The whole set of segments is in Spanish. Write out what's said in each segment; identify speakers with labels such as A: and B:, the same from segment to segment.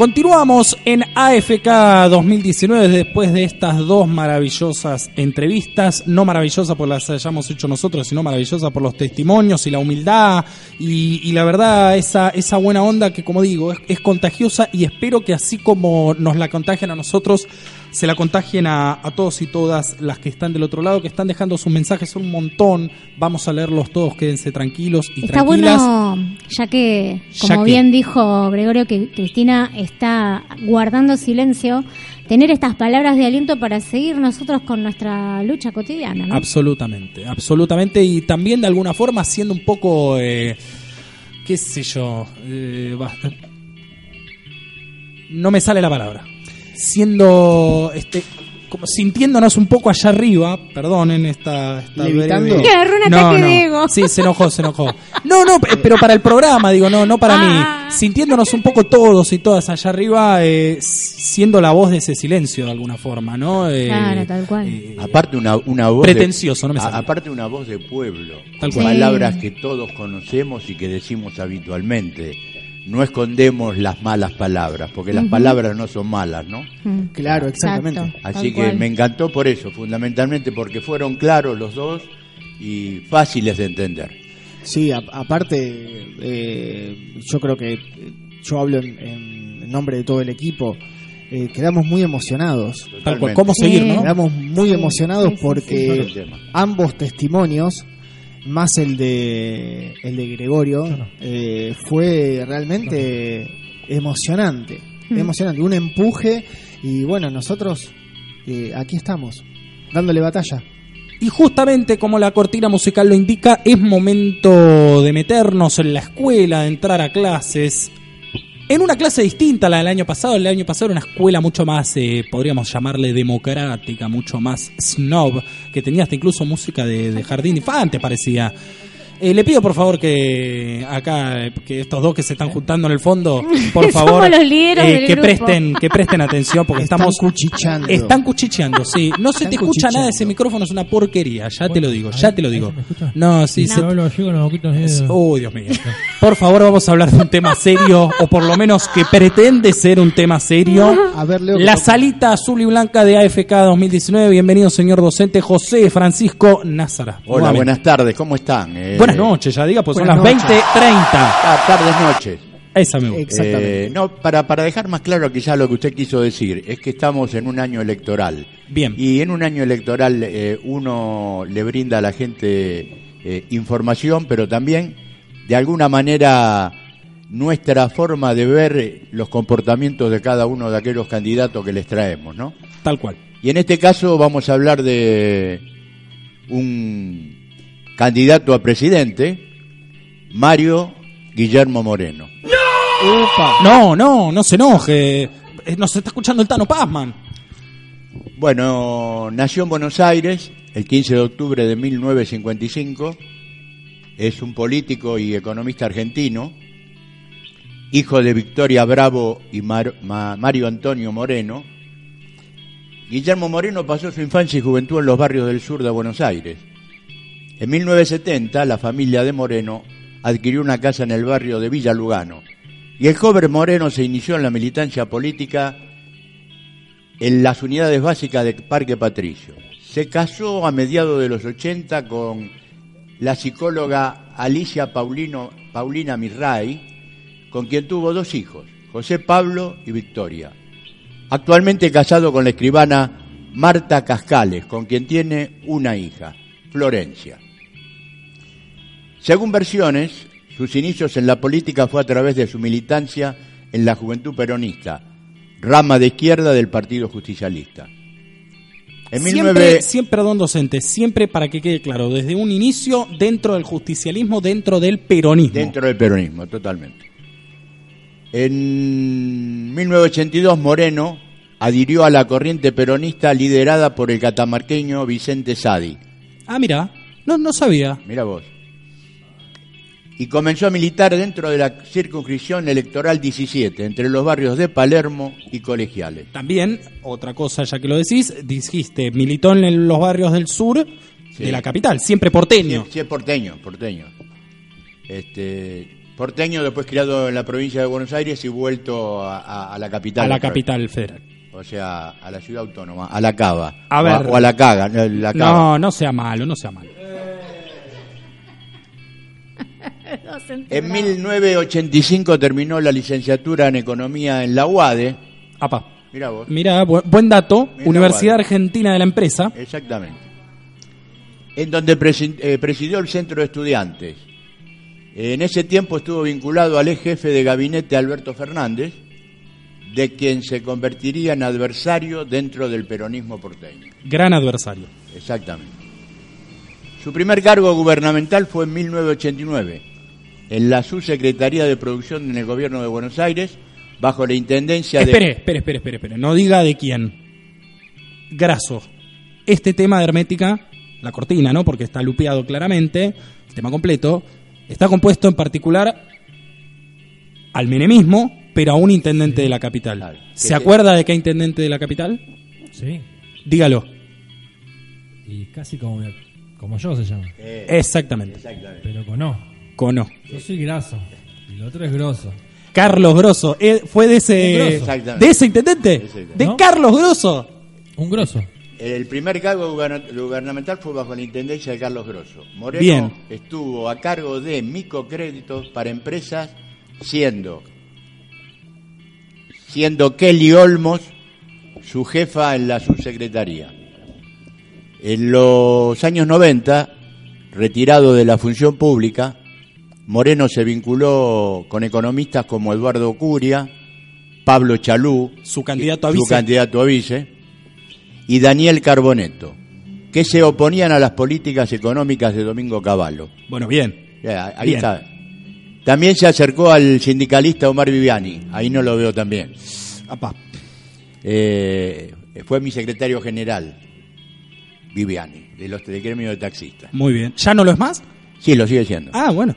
A: Continuamos en AFK 2019 después de estas dos maravillosas entrevistas, no maravillosas por las hayamos hecho nosotros, sino maravillosas por los testimonios y la humildad y, la verdad esa, esa buena onda que como digo es, es contagiosa y espero que así como nos la contagian a nosotros, se la contagien a, a, todos y todas las que están del otro lado, que están dejando sus mensajes, un montón. Vamos a leerlos todos, quédense tranquilos y
B: está
A: tranquilas.
B: bueno, ya que, como
A: Ya que-
B: bien dijo Gregorio, que Cristina está guardando silencio, tener estas palabras de aliento para seguir nosotros con nuestra lucha cotidiana. ¿no?
A: Absolutamente, absolutamente. Y también de alguna forma siendo un poco, eh, qué sé yo, eh, no me sale la palabra. Siendo, este, como sintiéndonos un poco allá arriba, perdonen esta, esta
C: ¿Levitando?
A: breve-
B: Que agarró un
A: No,
B: ataque
A: no.
B: de ego.
A: Sí, se enojó, se enojó. No, no, pe- pero para el programa, digo, no, no para
B: Ah.
A: mí. Sintiéndonos un poco todos y todas allá arriba, eh, siendo la voz de ese silencio de alguna forma, ¿no? Eh,
B: Claro, tal cual.
A: eh,
D: Aparte una, una voz
A: Pretencioso,
D: de,
A: no me
D: a-
A: sale.
D: Aparte una voz de pueblo,
A: Tal
B: cual.
D: palabras
B: Sí.
D: que todos conocemos y que decimos habitualmente. No escondemos las malas palabras, porque las palabras no son malas, ¿no?
B: Mm.
C: Claro, exactamente.
B: Exacto,
D: Así que
B: cual.
D: me encantó por eso, fundamentalmente porque fueron claros los dos y fáciles de entender.
C: Sí, a- aparte, eh, yo creo que eh, yo hablo en, en nombre de todo el equipo. eh, quedamos muy emocionados.
D: Totalmente.
A: ¿Cómo
B: Sí.
A: seguir, no?
C: Quedamos muy
B: Sí,
C: emocionados
B: sí, sí,
C: porque ambos testimonios, más el de el de Gregorio, eh, fue realmente emocionante,
B: Mm.
C: emocionante, un empuje y bueno, nosotros eh, aquí estamos, dándole batalla.
A: Y justamente como la cortina musical lo indica, es momento de meternos en la escuela, de entrar a clases. En una clase distinta a la del año pasado, el año pasado era una escuela mucho más, eh, podríamos llamarle democrática, mucho más snob, que tenía hasta incluso música de, de jardín de infantes, parecía. Eh, le pido por favor que acá, eh, que estos dos que se están juntando en el fondo, por
B: Somos
A: favor,
B: los líderes
A: eh,
B: del
A: que
B: grupo.
A: presten, que presten atención porque
C: Están
A: estamos
C: cuchicheando.
A: Están cuchicheando, sí. No se
C: Están
A: te escucha nada, ese micrófono es una porquería, ya te lo digo, ya te lo digo. No, sí,
E: No,
A: se-
E: hablo así con los boquitos
A: Uy, Dios mío. Por favor, vamos a hablar de un tema serio, o por lo menos que pretende ser un tema serio.
C: A ver, Leo,
A: La salita azul y blanca de AFK 2019. Bienvenido, señor docente José Francisco Názara.
D: Hola,
A: Nuevamente.
D: buenas tardes, ¿cómo están? Eh,
A: Buenas noches, ya diga, pues son las
C: noches.
A: 20.30.
D: ah, tardes, noches.
A: Esa me gusta.
C: Exactamente.
D: Eh, no, para, para dejar más claro quizás lo que usted quiso decir, es que estamos en un año electoral.
A: Bien.
D: Y en un año electoral eh, uno le brinda a la gente eh, información, pero también, de alguna manera, nuestra forma de ver los comportamientos de cada uno de aquellos candidatos que les traemos, ¿no?
A: Tal cual.
D: Y en este caso vamos a hablar de un candidato a presidente, Mario Guillermo Moreno.
C: Upa.
A: No, no, no se enoje. Eh, Nos está escuchando el Tano Pazman.
D: Bueno, nació en Buenos Aires el 15 de octubre de 1955. Es un político y economista argentino, hijo de Victoria Bravo y Mar- Ma- Mario Antonio Moreno. Guillermo Moreno pasó su infancia y juventud en los barrios del sur de Buenos Aires. En 1970, la familia de Moreno adquirió una casa en el barrio de Villa Lugano. Y el joven Moreno se inició en la militancia política en las unidades básicas de Parque Patricio. Se casó a mediados de los 80 con la psicóloga Alicia Paulina Mirray, con quien tuvo dos hijos, José Pablo y Victoria. Actualmente casado con la escribana Marta Cascales, con quien tiene una hija, Florencia. Según versiones, sus inicios en la política fue a través de su militancia en la Juventud Peronista, rama de izquierda del Partido Justicialista. En
A: siempre,
D: 19
A: siempre, perdón, docente, siempre para que quede claro, desde un inicio dentro del justicialismo, dentro del peronismo.
D: Dentro del peronismo, totalmente. En 1982 Moreno adhirió a la corriente peronista liderada por el catamarqueño Vicente Sadi.
A: Ah, mira, no, no sabía.
D: Mira vos. Y comenzó a militar dentro de la circunscripción electoral 17, entre los barrios de Palermo y Colegiales.
A: También, otra cosa, ya que lo decís, dijiste, militó en los barrios del sur
D: Sí.
A: de la capital, siempre porteño.
D: Sí, sí, porteño, porteño. Este, Porteño, después criado en la provincia de Buenos Aires y vuelto a, a- a la capital.
A: A la capital federal.
D: O sea, a la ciudad autónoma, a la Cava.
A: A
D: O
A: ver.
D: o a la Caga. no, La Cava.
A: No, no sea malo, no sea malo.
D: En 1985 terminó la licenciatura en Economía en la UADE.
A: Apa.
D: Vos.
A: Bu- buen dato. Universidad. Argentina de la Empresa.
D: Exactamente. En donde eh, presidió el centro de estudiantes. En ese tiempo estuvo vinculado al ex jefe de gabinete Alberto Fernández, de quien se convertiría en adversario dentro del peronismo porteño.
A: Gran adversario.
D: Exactamente. Su primer cargo gubernamental fue en 1989, en la subsecretaría de producción en el gobierno de Buenos Aires, bajo la intendencia
A: Espere,
D: de...
A: espere, espere, espere, espere. No diga de quién. Graso. Este tema de hermética, la cortina, ¿no? Porque está lupeado claramente, el tema completo, está compuesto en particular al menemismo, pero a un intendente de la capital.
D: Claro.
A: ¿Se acuerda de qué intendente de la capital?
E: Sí.
A: Dígalo.
E: Y casi como, como yo se llama.
D: Eh,
A: Exactamente.
D: exactamente.
E: Pero con no.
A: Cono.
E: Yo soy graso. Y el otro es grosso.
A: Carlos Grosso. eh, ¿Fue de ese,
E: Grosso.
D: Exactamente.
A: de ese intendente?
D: Exactamente.
A: De
E: ¿No?
A: Carlos Grosso.
E: Un grosso.
D: El primer cargo guberna- gubernamental fue bajo la intendencia de Carlos Grosso. Moreno
A: Bien.
D: estuvo a cargo de microcréditos para empresas, siendo, siendo Kelly Olmos su jefa en la subsecretaría. En los años 90, retirado de la función pública, Moreno se vinculó con economistas como Eduardo Curia, Pablo Chalú,
A: Su candidato a
D: su
A: vice.
D: candidato a vice, y Daniel Carboneto, que se oponían a las políticas económicas de Domingo Cavallo.
A: Bueno, bien.
D: Ya, ahí
A: Bien.
D: está. También se acercó al sindicalista Omar Viviani, ahí no lo veo también.
A: Apa.
D: Eh, fue mi secretario general, Viviani, de los del gremio de taxistas.
A: Muy bien. ¿Ya no lo es más?
D: Sí, lo sigue siendo.
A: Ah, bueno.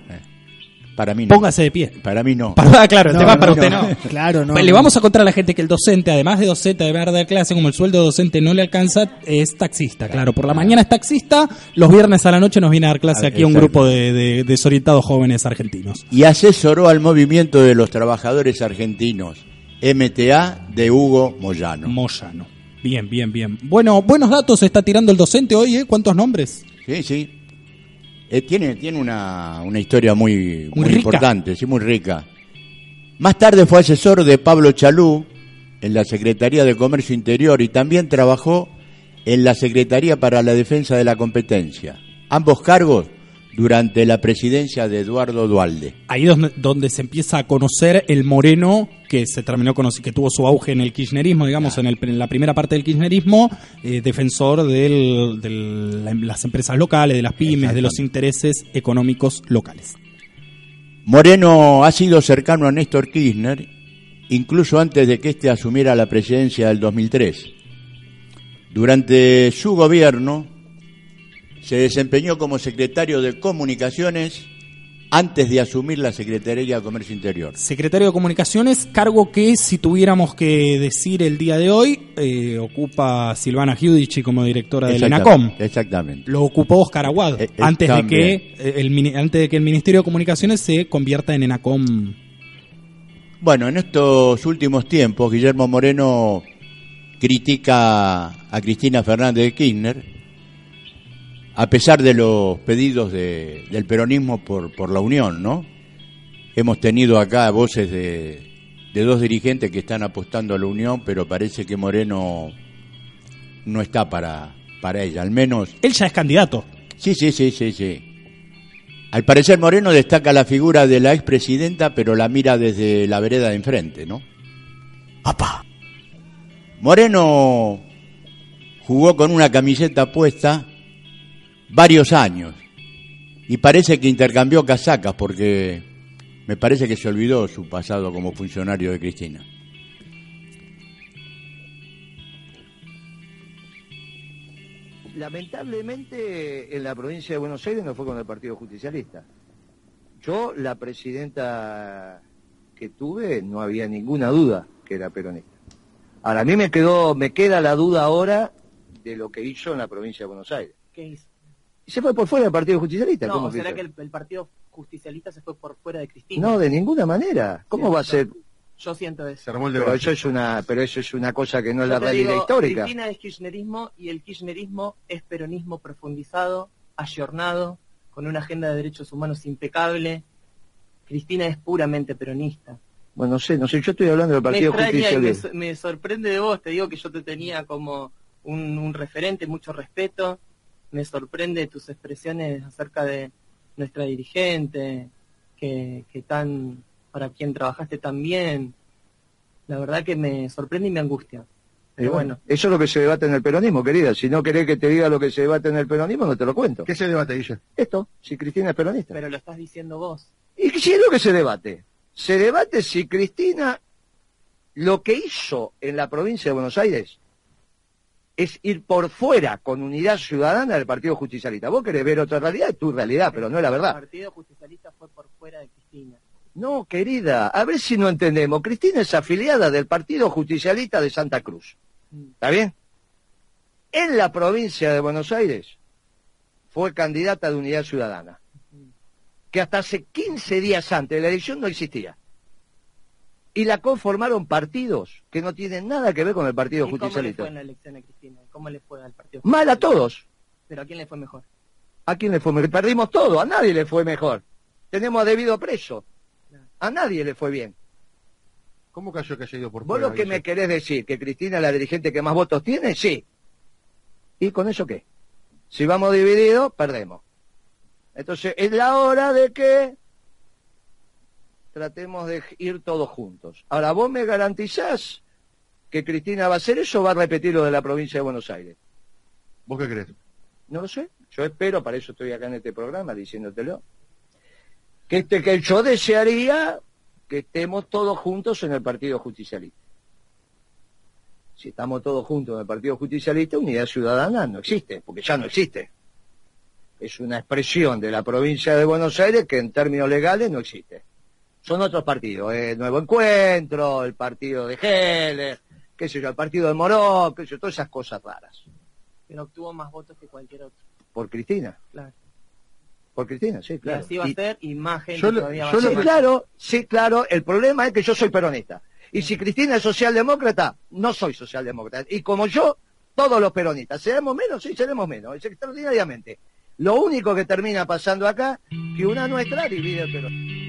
D: Para mí no.
A: Póngase de pie.
D: Para mí no.
A: Para, claro, el
C: No,
A: tema
C: no,
A: para
C: no.
A: usted no.
C: Claro, no.
A: Pues le vamos a contar a la gente que el docente, además de docente de verdad de clase, como el sueldo docente no le alcanza, es taxista. Claro, por la mañana es taxista, los viernes a la noche nos viene a dar clase
D: Ah,
A: aquí a un grupo de, de desorientados jóvenes argentinos.
D: Y asesoró al movimiento de los trabajadores argentinos, MTA, de Hugo Moyano.
A: Moyano. Bien, bien, bien. Bueno, buenos datos está tirando el docente hoy, ¿eh? ¿Cuántos nombres?
D: Sí, sí. Eh, tiene tiene una, una historia muy, muy,
A: rica.
D: importante, sí, muy rica. Más tarde fue asesor de Pablo Chalú en la Secretaría de Comercio Interior y también trabajó en la Secretaría para la Defensa de la Competencia. Ambos cargos durante la presidencia de Eduardo Dualde.
A: Ahí donde, donde se empieza a conocer el moreno que se terminó que tuvo su auge en el kirchnerismo, digamos, en, el- en la primera parte del kirchnerismo, eh, defensor de las empresas locales, de las pymes, de los intereses económicos locales.
D: Moreno ha sido cercano a Néstor Kirchner, incluso antes de que éste asumiera la presidencia del 2003. Durante su gobierno se desempeñó como secretario de Comunicaciones antes de asumir la Secretaría de Comercio Interior.
A: Secretario de Comunicaciones, cargo que si tuviéramos que decir el día de hoy, eh, ocupa Silvana Giudici como directora del ENACOM.
D: Exactamente.
A: Lo ocupó Oscar Aguad
D: Eh,
A: antes de que el antes de que el Ministerio de Comunicaciones se convierta en ENACOM.
D: Bueno, en estos últimos tiempos, Guillermo Moreno critica a Cristina Fernández de Kirchner, a pesar de los pedidos de- del peronismo por, por la unión, ¿no? Hemos tenido acá voces de, de dos dirigentes que están apostando a la unión, pero parece que Moreno no está para, para ella, al menos
A: Él ya es candidato.
D: Sí, sí, sí, sí, sí. Al parecer Moreno destaca la figura de la expresidenta, pero la mira desde la vereda de enfrente, ¿no? ¡Papá! Moreno jugó con una camiseta puesta varios años y parece que intercambió casacas porque me parece que se olvidó su pasado como funcionario de Cristina.
F: Lamentablemente en la provincia de Buenos Aires no fue con el Partido Justicialista. Yo, la presidenta que tuve, no había ninguna duda que era peronista. Ahora, a mí me quedó, me queda la duda ahora de lo que hizo en la provincia de Buenos Aires.
G: ¿Qué hizo?
F: Y se fue por fuera del Partido Justicialista.
G: No,
F: ¿cómo
G: será
F: piensa?
G: que el, el partido Justicialista se fue por fuera de Cristina.
F: No, de ninguna manera. ¿Cómo va a ser?
G: Yo siento eso.
H: Se armó el
F: Pero eso es una, pero eso es una cosa que no es la realidad
G: digo,
F: histórica.
G: Cristina es kirchnerismo y el kirchnerismo es peronismo profundizado, ayornado, con una agenda de derechos humanos impecable. Cristina es puramente peronista.
F: Bueno, no sé, no sé, yo estoy hablando del
G: Me
F: Partido
G: y me,
F: Justicialista.
G: so- me sorprende de vos, te digo que yo te tenía como un, un referente, mucho respeto. Me sorprende tus expresiones acerca de nuestra dirigente, que, que tan, para quien trabajaste tan bien. La verdad que me sorprende y me angustia. Pero bueno,
F: Eso es lo que se debate en el peronismo, querida. Si no querés que te diga lo que se debate en el peronismo, no te lo cuento.
H: ¿Qué se debate, Guille?
F: Esto, si Cristina es peronista.
G: pero lo estás diciendo vos.
F: ¿Y si es lo que se debate? Se debate si Cristina lo que hizo en la provincia de Buenos Aires es ir por fuera con unidad ciudadana del Partido Justicialista. Vos querés ver otra realidad, es tu realidad, pero no es la
G: El
F: verdad.
G: Partido Justicialista fue por fuera de Cristina.
F: No, querida, a ver si no entendemos. Cristina es afiliada del Partido Justicialista de Santa Cruz. ¿Está bien? En la provincia de Buenos Aires fue candidata de Unidad Ciudadana, que hasta hace 15 días antes de la elección no existía. Y la conformaron partidos que no tienen nada que ver con el Partido
G: ¿Y cómo le fue
F: Justicialista.
G: en la elección a Cristina? ¿Cómo le fue al Partido
F: Mal a
G: Justicialista?
F: todos.
G: ¿Pero a quién le fue mejor?
F: ¿A quién le fue mejor? Perdimos todo, a nadie le fue mejor. Tenemos a debido preso. A nadie le fue bien.
H: ¿Cómo cayó que haya ido por
F: ¿Vos
H: fuera,
F: lo que
H: Guille?
F: me querés decir? ¿Que Cristina es la dirigente que más votos tiene? Sí. ¿Y con eso qué? Si vamos divididos, perdemos. Entonces, es la hora de que tratemos de ir todos juntos. Ahora, ¿vos me garantizás que Cristina va a hacer eso o va a repetir lo de la provincia de Buenos Aires?
H: ¿Vos qué crees?
F: No lo sé. Yo espero, para eso estoy acá en este programa diciéndotelo. Que, este, que yo desearía que estemos todos juntos en el Partido Justicialista. Si estamos todos juntos en el Partido Justicialista, Unidad Ciudadana no existe, porque ya no existe. Es una expresión de la provincia de Buenos Aires que en términos legales no existe. Son otros partidos, eh, Nuevo Encuentro, el partido de Heller, qué sé yo, el partido de Morón, qué sé yo, todas esas cosas raras.
G: Pero obtuvo más votos que cualquier otro.
F: Por Cristina.
G: Claro.
F: Por Cristina, sí,
G: Y
F: claro.
G: así va a
F: Y-
G: ser y
H: Yo lo-
G: todavía va
H: yo
G: a
H: lo-
F: sí, claro, sí, claro. El problema es que yo soy peronista. Y si Cristina es socialdemócrata, no soy socialdemócrata. Y como yo, todos los peronistas. ¿Seremos menos? Sí, seremos menos. Es extraordinariamente. Lo único que termina pasando acá, que una nuestra divide el peronismo.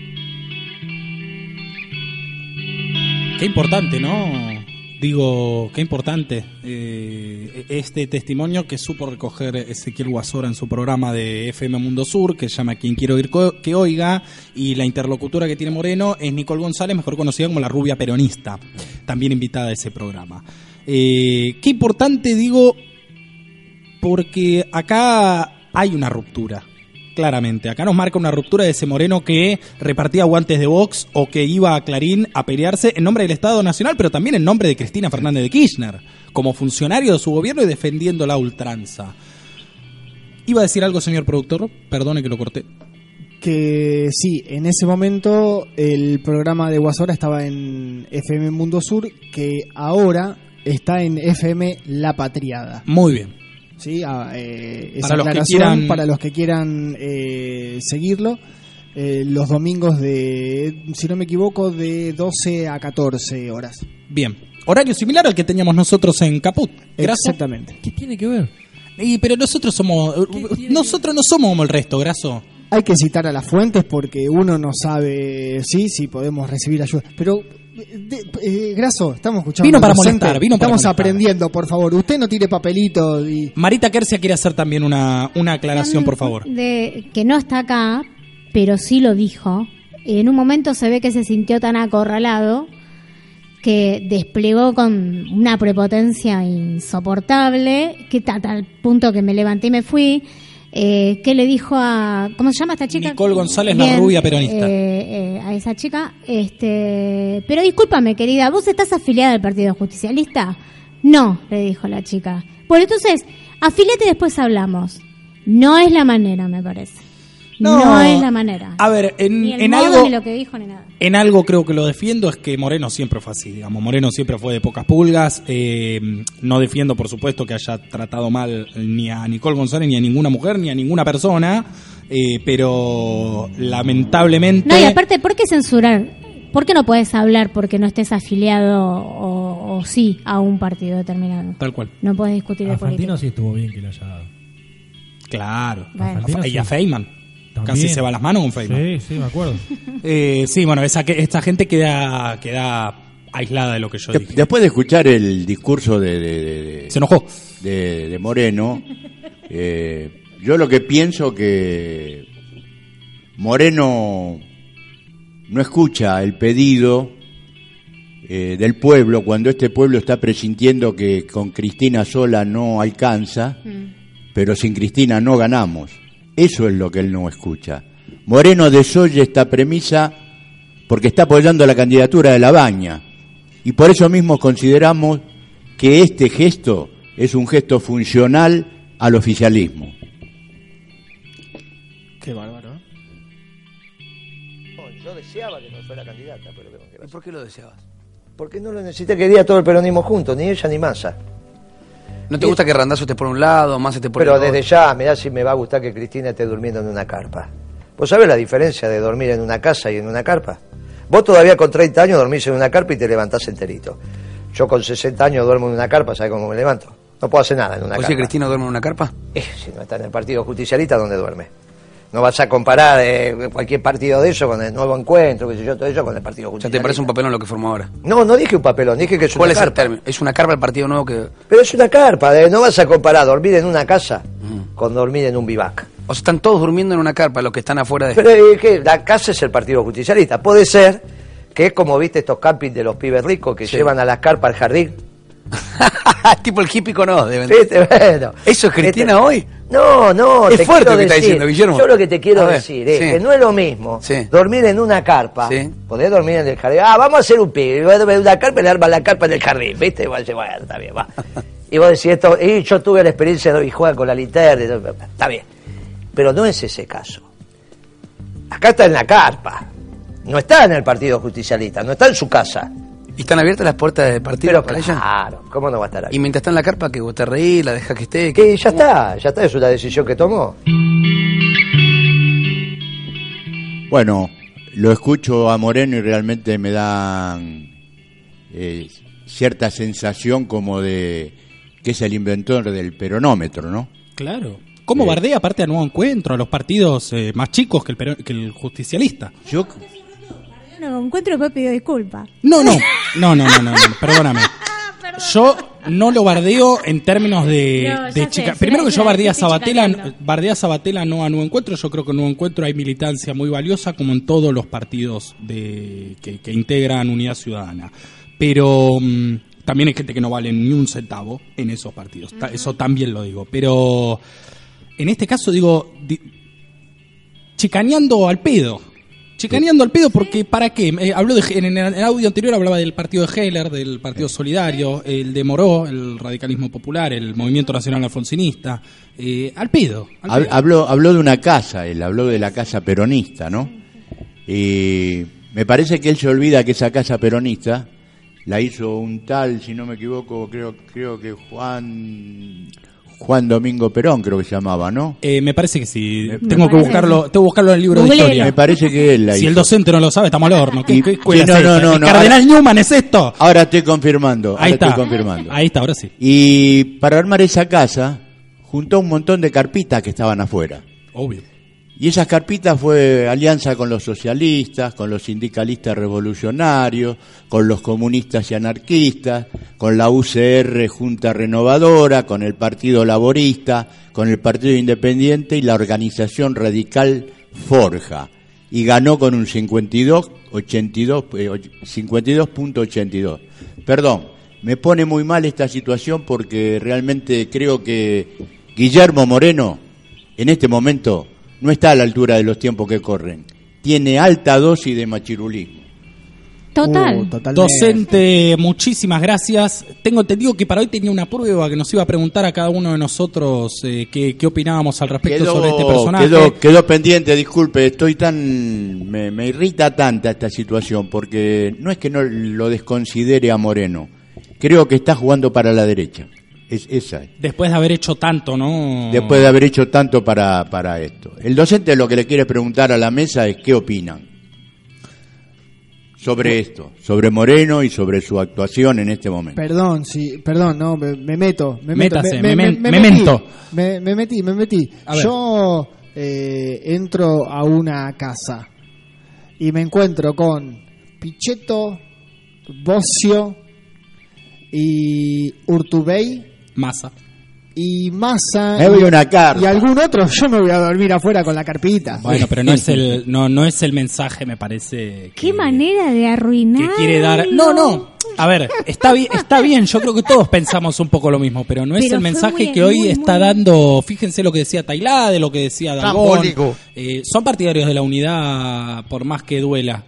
A: Qué importante, ¿no? Digo, qué importante eh, este testimonio que supo recoger Ezequiel Guasora en su programa de FM Mundo Sur, que se llama Quien quiero oír que oiga, y la interlocutora que tiene Moreno es Nicole González, mejor conocida como la rubia peronista, también invitada a ese programa. Eh, qué importante, digo, porque acá hay una ruptura. Claramente, acá nos marca una ruptura de ese Moreno que repartía guantes de box o que iba a Clarín a pelearse en nombre del Estado Nacional, pero también en nombre de Cristina Fernández de Kirchner, como funcionario de su gobierno y defendiendo la ultranza. ¿Iba a decir algo, señor productor? Perdone que lo corté.
C: que sí, en ese momento el programa de Guasora estaba en FM Mundo Sur, que ahora está en FM La Patriada.
A: Muy bien.
C: ¿Sí? Ah, eh, esa
A: Para los que quieran-
C: para los que quieran eh, seguirlo. eh, los domingos de, si no me equivoco, de 12 a 14 horas.
A: Bien. Horario similar al que teníamos nosotros en Caput. Graso.
C: Exactamente.
E: ¿Qué tiene que ver?
A: Y, pero nosotros somos. Nosotros no somos como el resto, Graso.
C: Hay que citar a las fuentes porque uno no sabe sí si podemos recibir ayuda. Pero, eh, de- eh, Graso, estamos escuchando.
A: Vino para
C: docente.
A: molestar, vino para
C: Estamos
A: molestar.
C: aprendiendo, por favor. Usted no tire papelitos y.
A: Marita Kersia quiere hacer también una, una aclaración, por favor.
B: De, que no está acá, pero sí lo dijo. En un momento se ve que se sintió tan acorralado que desplegó con una prepotencia insoportable, que a tal punto que me levanté y me fui. Eh, que le dijo a. ¿Cómo se llama esta chica?
A: Nicole González, la rubia peronista.
B: eh, eh, a esa chica. este Pero discúlpame, querida, ¿vos estás afiliada al Partido Justicialista? No, le dijo la chica. Bueno, entonces, afiliate y después hablamos. No es la manera, me parece.
A: No.
B: No, es la manera.
A: A ver, en,
B: ni el
A: en
B: modo,
A: algo...
B: ni lo que dijo, ni nada.
A: En algo creo que lo defiendo es que Moreno siempre fue así, digamos. Moreno siempre fue de pocas pulgas. eh, no defiendo, por supuesto, que haya tratado mal ni a Nicole González, ni a ninguna mujer, ni a ninguna persona. eh, pero lamentablemente.
B: No, y aparte, ¿por qué censurar? ¿Por qué no puedes hablar porque no estés afiliado o, o sí a un partido determinado?
A: Tal cual.
B: No puedes discutir de
E: A Fantino
B: política.
E: sí estuvo bien que le haya.
A: Claro.
B: Bueno.
E: Fantino
A: Y a
E: sí.
A: Feynman.
E: También.
A: Casi se va las manos con Feynman.
E: Sí, sí, me acuerdo.
A: Eh, sí, bueno, esa, que- esta gente queda, queda aislada de lo que yo
D: De-
A: dije.
D: después de escuchar el discurso de, de-
A: Se enojó.
D: de- de Moreno, eh, yo lo que pienso que Moreno no escucha el pedido eh, del pueblo cuando este pueblo está presintiendo que con Cristina sola no alcanza, pero sin Cristina no ganamos. Eso es lo que él no escucha. Moreno desoye esta premisa porque está apoyando la candidatura de la Baña. Y por eso mismo consideramos que este gesto es un gesto funcional al oficialismo.
C: Qué bárbaro. ¿eh?
F: Yo deseaba que no fuera candidata, pero
I: ¿Y por qué lo deseabas?
F: Porque no lo necesité, quería todo el peronismo junto, ni ella ni Massa.
I: ¿No te gusta que Randazo esté por un lado, más esté por
F: Pero
I: el otro?
F: desde ya, mirá si me va a gustar que Cristina esté durmiendo en una carpa. ¿Vos sabés la diferencia de dormir en una casa y en una carpa? Vos todavía con 30 años dormís en una carpa y te levantás enterito. Yo con 60 años duermo en una carpa, ¿sabés cómo me levanto? No puedo hacer nada en una
I: ¿O
F: carpa.
I: si Cristina duerme en una carpa?
F: Eh, si no está en el Partido Justicialista, ¿dónde duerme? No vas a comparar eh, cualquier partido de eso con el nuevo encuentro, qué sé yo, todo eso con el Partido
I: ¿Ya
F: Justicialista.
I: te parece un papelón lo que formó ahora?
F: No, no dije un papelón, dije que es
I: ¿Cuál
F: una
I: es el
F: carpa.
I: término? Es una carpa el partido nuevo que...
F: Pero es una carpa, eh, no vas a comparar dormir en una casa con dormir en un vivac.
I: O sea, están todos durmiendo en una carpa, los que están afuera de...
F: Pero eh, que la casa es el Partido Justicialista. Puede ser que es como viste estos campings de los pibes ricos que
I: Sí.
F: llevan a las carpas al jardín.
I: tipo el hípico no, deben...
F: ¿Viste? Bueno.
I: ¿Eso es Cristina
F: Este-
I: hoy?
F: No, no,
I: Es
F: te
I: fuerte lo que está diciendo, Guillermo.
F: Yo lo que te quiero
I: ver,
F: decir es
I: sí.
F: que no es lo mismo
I: Sí.
F: dormir en una carpa,
I: Sí.
F: podés dormir en el jardín. Ah, vamos a hacer un pibe, voy a dormir en una carpa y le arman la carpa en el jardín, ¿viste? Y vos decís, bueno, está bien, va. Y vos decís esto, y yo tuve la experiencia de hoy jugar con la linterna, está bien. Pero no es ese caso. Acá está en la carpa. No está en el Partido Justicialista, no está en su casa.
I: ¿Y están abiertas las puertas del partido
F: Pero
I: para ella?
F: claro, ¿cómo no va a estar ahí?
I: Y mientras está en la carpa, que vos te reís, la dejas que esté... que-
F: ya está, ya está, es una decisión que tomó.
D: Bueno, lo escucho a Moreno y realmente me dan eh, cierta sensación como de que es el inventor del peronómetro, ¿no?
A: Claro. ¿Cómo
D: Sí.
A: bardea aparte a Nuevo Encuentro, a los partidos eh, más chicos que el, que el justicialista?
D: Yo
B: No, encuentro después pidió disculpas.
A: No, no, no, no, no, no, no, perdóname. Yo no lo bardeo en términos de,
B: No,
A: de chica. Primero que yo bardea a Sabatella, bardea a Sabatella no a Nuevo Encuentro. Yo creo que en Nuevo Encuentro hay militancia muy valiosa, como en todos los partidos de que, que integran Unidad Ciudadana. Pero mm, también hay gente que no vale ni un centavo en esos partidos. Eso también lo digo. Pero en este caso digo, di- chicaneando al pedo. Chicaneando al pedo porque ¿para qué? Eh, habló de, en el audio anterior hablaba del partido de Heller, del Partido Solidario, el de Moró, el radicalismo popular, el Movimiento Nacional Alfonsinista. Eh, al pedo. al pedo.
D: Habló, habló de una casa, él habló de la casa peronista, ¿no? Y me parece que él se olvida que esa casa peronista la hizo un tal, si no me equivoco, creo, creo que Juan Juan Domingo Perón, creo que se llamaba, ¿no?
A: Eh, me parece que sí.
D: Me
A: Tengo que buscarlo,
B: que
A: tengo que buscarlo en el libro de historia.
D: Me parece que él la
A: Si
D: hizo.
A: el docente no lo sabe, estamos al horno. ¿Qué,
D: Y-
A: qué
D: sí, no,
A: es
D: no, no,
A: ¿El
D: no,
A: Cardenal Newman es esto?
D: Ahora estoy confirmando. ahora
A: Ahí está.
D: Estoy confirmando.
A: Ahí está, ahora sí.
D: Y para armar esa casa, juntó un montón de carpitas que estaban afuera.
A: Obvio.
D: Y esas carpitas fue alianza con los socialistas, con los sindicalistas revolucionarios, con los comunistas y anarquistas, con la UCR Junta Renovadora, con el Partido Laborista, con el Partido Independiente y la organización radical Forja. Y ganó con un 52, 82, eh, 52.82. Perdón, me pone muy mal esta situación porque realmente creo que Guillermo Moreno en este momento no está a la altura de los tiempos que corren. Tiene alta dosis de machirulismo.
B: Total.
C: Uh.
A: Docente, muchísimas gracias. Tengo entendido que para hoy tenía una prueba que nos iba a preguntar a cada uno de nosotros eh, qué, qué opinábamos al respecto sobre este personaje.
D: quedó, quedó pendiente, disculpe, estoy tan. Me, me irrita tanta esta situación porque no es que no lo desconsidere a Moreno, creo que está jugando para la derecha. Es esa. es.
A: Después de haber hecho tanto, ¿no?
D: Después de haber hecho tanto para, para esto. El docente lo que le quiere preguntar a la mesa es qué opinan sobre esto, sobre Moreno y sobre su actuación en este momento.
C: Perdón, sí, perdón, no, me, me meto. Me
A: Métase,
C: meto, metí,
A: memento.
C: me, me metí, me metí.
A: A ver.
C: Yo eh, entro a una casa y me encuentro con Pichetto, Bocio y Urtubey
A: Masa.
C: y Massa
D: Me voy a una carta.
C: y algún otro. Yo me voy a dormir afuera con la carpita.
A: Bueno, pero no es el no no es el mensaje, me parece.
B: Qué
A: que-
B: manera de
A: que
B: arruinar.
A: quiere dar. No, no. A ver, está bien, está bien. Yo creo que todos pensamos un poco lo mismo, pero no es
B: Pero
A: el mensaje
B: muy-
A: que hoy
B: muy,
A: está
B: muy-
A: dando. Fíjense lo que decía Tailá, de lo que decía Dalgón. Eh, son partidarios de la unidad, por más que duela.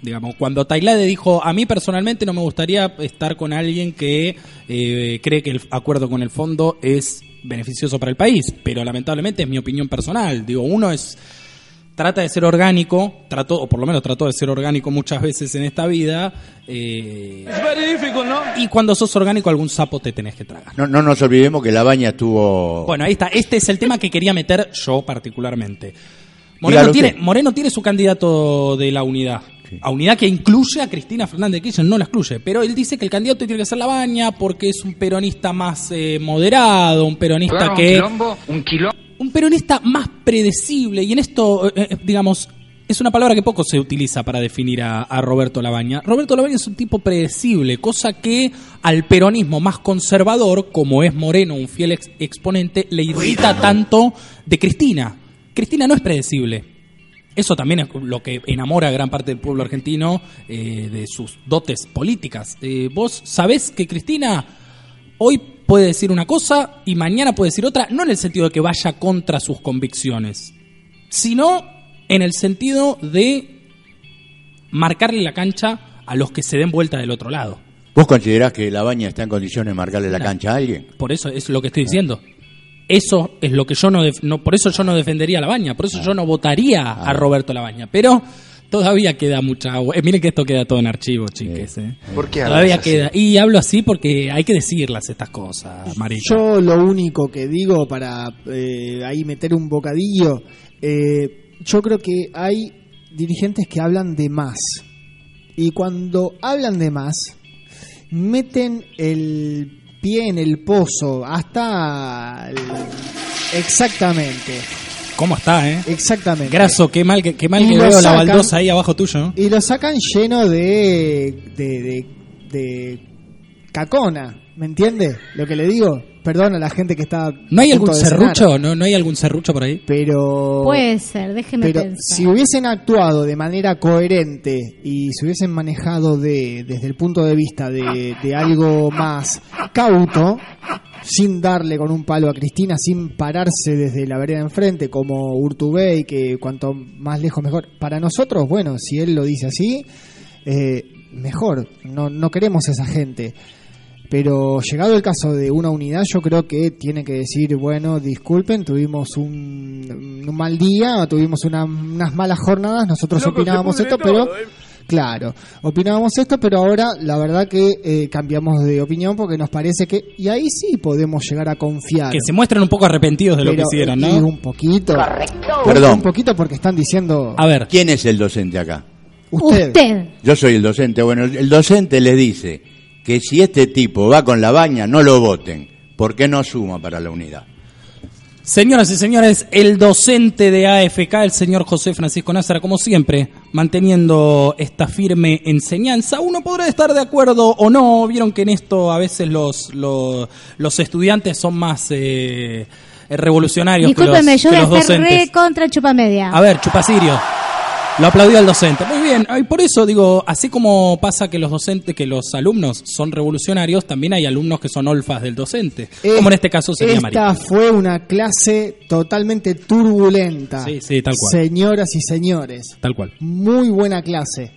A: Digamos, cuando Tailade dijo, a mí personalmente no me gustaría estar con alguien que eh, cree que el acuerdo con el fondo es beneficioso para el país, pero lamentablemente es mi opinión personal. Digo, uno es trata de ser orgánico, trató, o por lo menos trató de ser orgánico muchas veces en esta vida. eh, Y cuando sos orgánico, algún sapo te tenés que tragar.
D: No, no nos olvidemos que la baña estuvo.
A: Bueno, ahí está. Este es el tema que quería meter yo particularmente. Moreno
D: Dígalo
A: tiene,
D: usted.
A: Moreno tiene su candidato de la unidad. A unidad que incluye a Cristina Fernández de Kirchner, no la excluye. Pero él dice que el candidato tiene que ser la baña porque es un peronista más eh, moderado, un peronista que. un peronista más predecible. Y en esto, eh, eh, digamos, es una palabra que poco se utiliza para definir a, a Roberto Labaña. Roberto Labaña es un tipo predecible, cosa que al peronismo más conservador, como es Moreno, un fiel ex- exponente, le irrita tanto de Cristina. Cristina no es predecible. Eso también es lo que enamora a gran parte del pueblo argentino eh, de sus dotes políticas. Eh, vos sabés que Cristina hoy puede decir una cosa y mañana puede decir otra, no en el sentido de que vaya contra sus convicciones, sino en el sentido de marcarle la cancha a los que se den vuelta del otro lado.
D: ¿Vos considerás que la baña está en condiciones de marcarle la
A: No.
D: cancha a alguien?
A: Por eso es lo que estoy diciendo. Eso es lo que yo no, no por eso yo no defendería a Labaña, por eso yo no votaría a Roberto Labaña, pero todavía queda mucha agua. Eh, miren que esto queda todo en archivo, chiques. eh.
I: ¿Por qué
A: Todavía
I: así?
A: queda. Y hablo así porque hay que decirlas estas cosas, Marita.
C: Yo lo único que digo para eh, ahí meter un bocadillo, eh, yo creo que hay dirigentes que hablan de más. Y cuando hablan de más, meten el pie en el pozo hasta... el- Exactamente,
A: ¿Cómo está, eh?
C: exactamente.
A: Graso, qué mal que, qué mal
C: Y
A: que veo la baldosa ahí abajo tuyo. ¿no?
C: Y lo sacan lleno de, de, de, de cacona, ¿me entiende? Lo que le digo. Perdón a la gente que está...
A: ¿No hay algún serrucho? ¿No, ¿No hay algún serrucho por ahí?
C: Pero...
B: Puede ser, déjeme
C: Pero
B: pensar.
C: si hubiesen actuado de manera coherente y se hubiesen manejado de, desde el punto de vista de, de algo más cauto, sin darle con un palo a Cristina, sin pararse desde la vereda enfrente, como Urtubey, que cuanto más lejos mejor. Para nosotros, bueno, si él lo dice así, eh, mejor. No, no queremos esa gente. Pero llegado el caso de una unidad, yo creo que tiene que decir, bueno, disculpen, tuvimos un, un mal día, tuvimos una- unas malas jornadas, nosotros opinábamos esto, pero... Claro, opinábamos esto, pero ahora la verdad que eh, cambiamos de opinión porque nos parece que... Y ahí sí podemos llegar a confiar.
A: Que se muestran un poco arrepentidos de lo que hicieron,
C: y
A: ¿no?
C: un poquito.
D: Perdón.
C: Un poquito porque están diciendo...
A: A ver,
D: ¿Quién es el docente acá?
C: Usted.
B: Usted.
D: Yo soy el docente. Bueno, el el docente le dice que si este tipo va con la baña, no lo voten, porque no suma para la unidad.
A: Señoras y señores, el docente de AFK, el señor José Francisco Názara, como siempre, manteniendo esta firme enseñanza. Uno podrá estar de acuerdo o no. Vieron que en esto a veces los, los, los estudiantes son más eh, revolucionarios que los,
B: yo
A: que
B: voy a estar
A: docentes.
B: re contra chupamedia.
A: A ver, Chupacirio. Lo aplaudió al docente. Muy bien. Y por eso digo, así como pasa que los docentes, que los alumnos son revolucionarios, también hay alumnos que son olfas del docente. como en este caso sería
C: Esta fue una clase totalmente turbulenta.
A: Sí, sí, tal cual.
C: Señoras y señores,
A: Tal cual.
C: muy buena clase.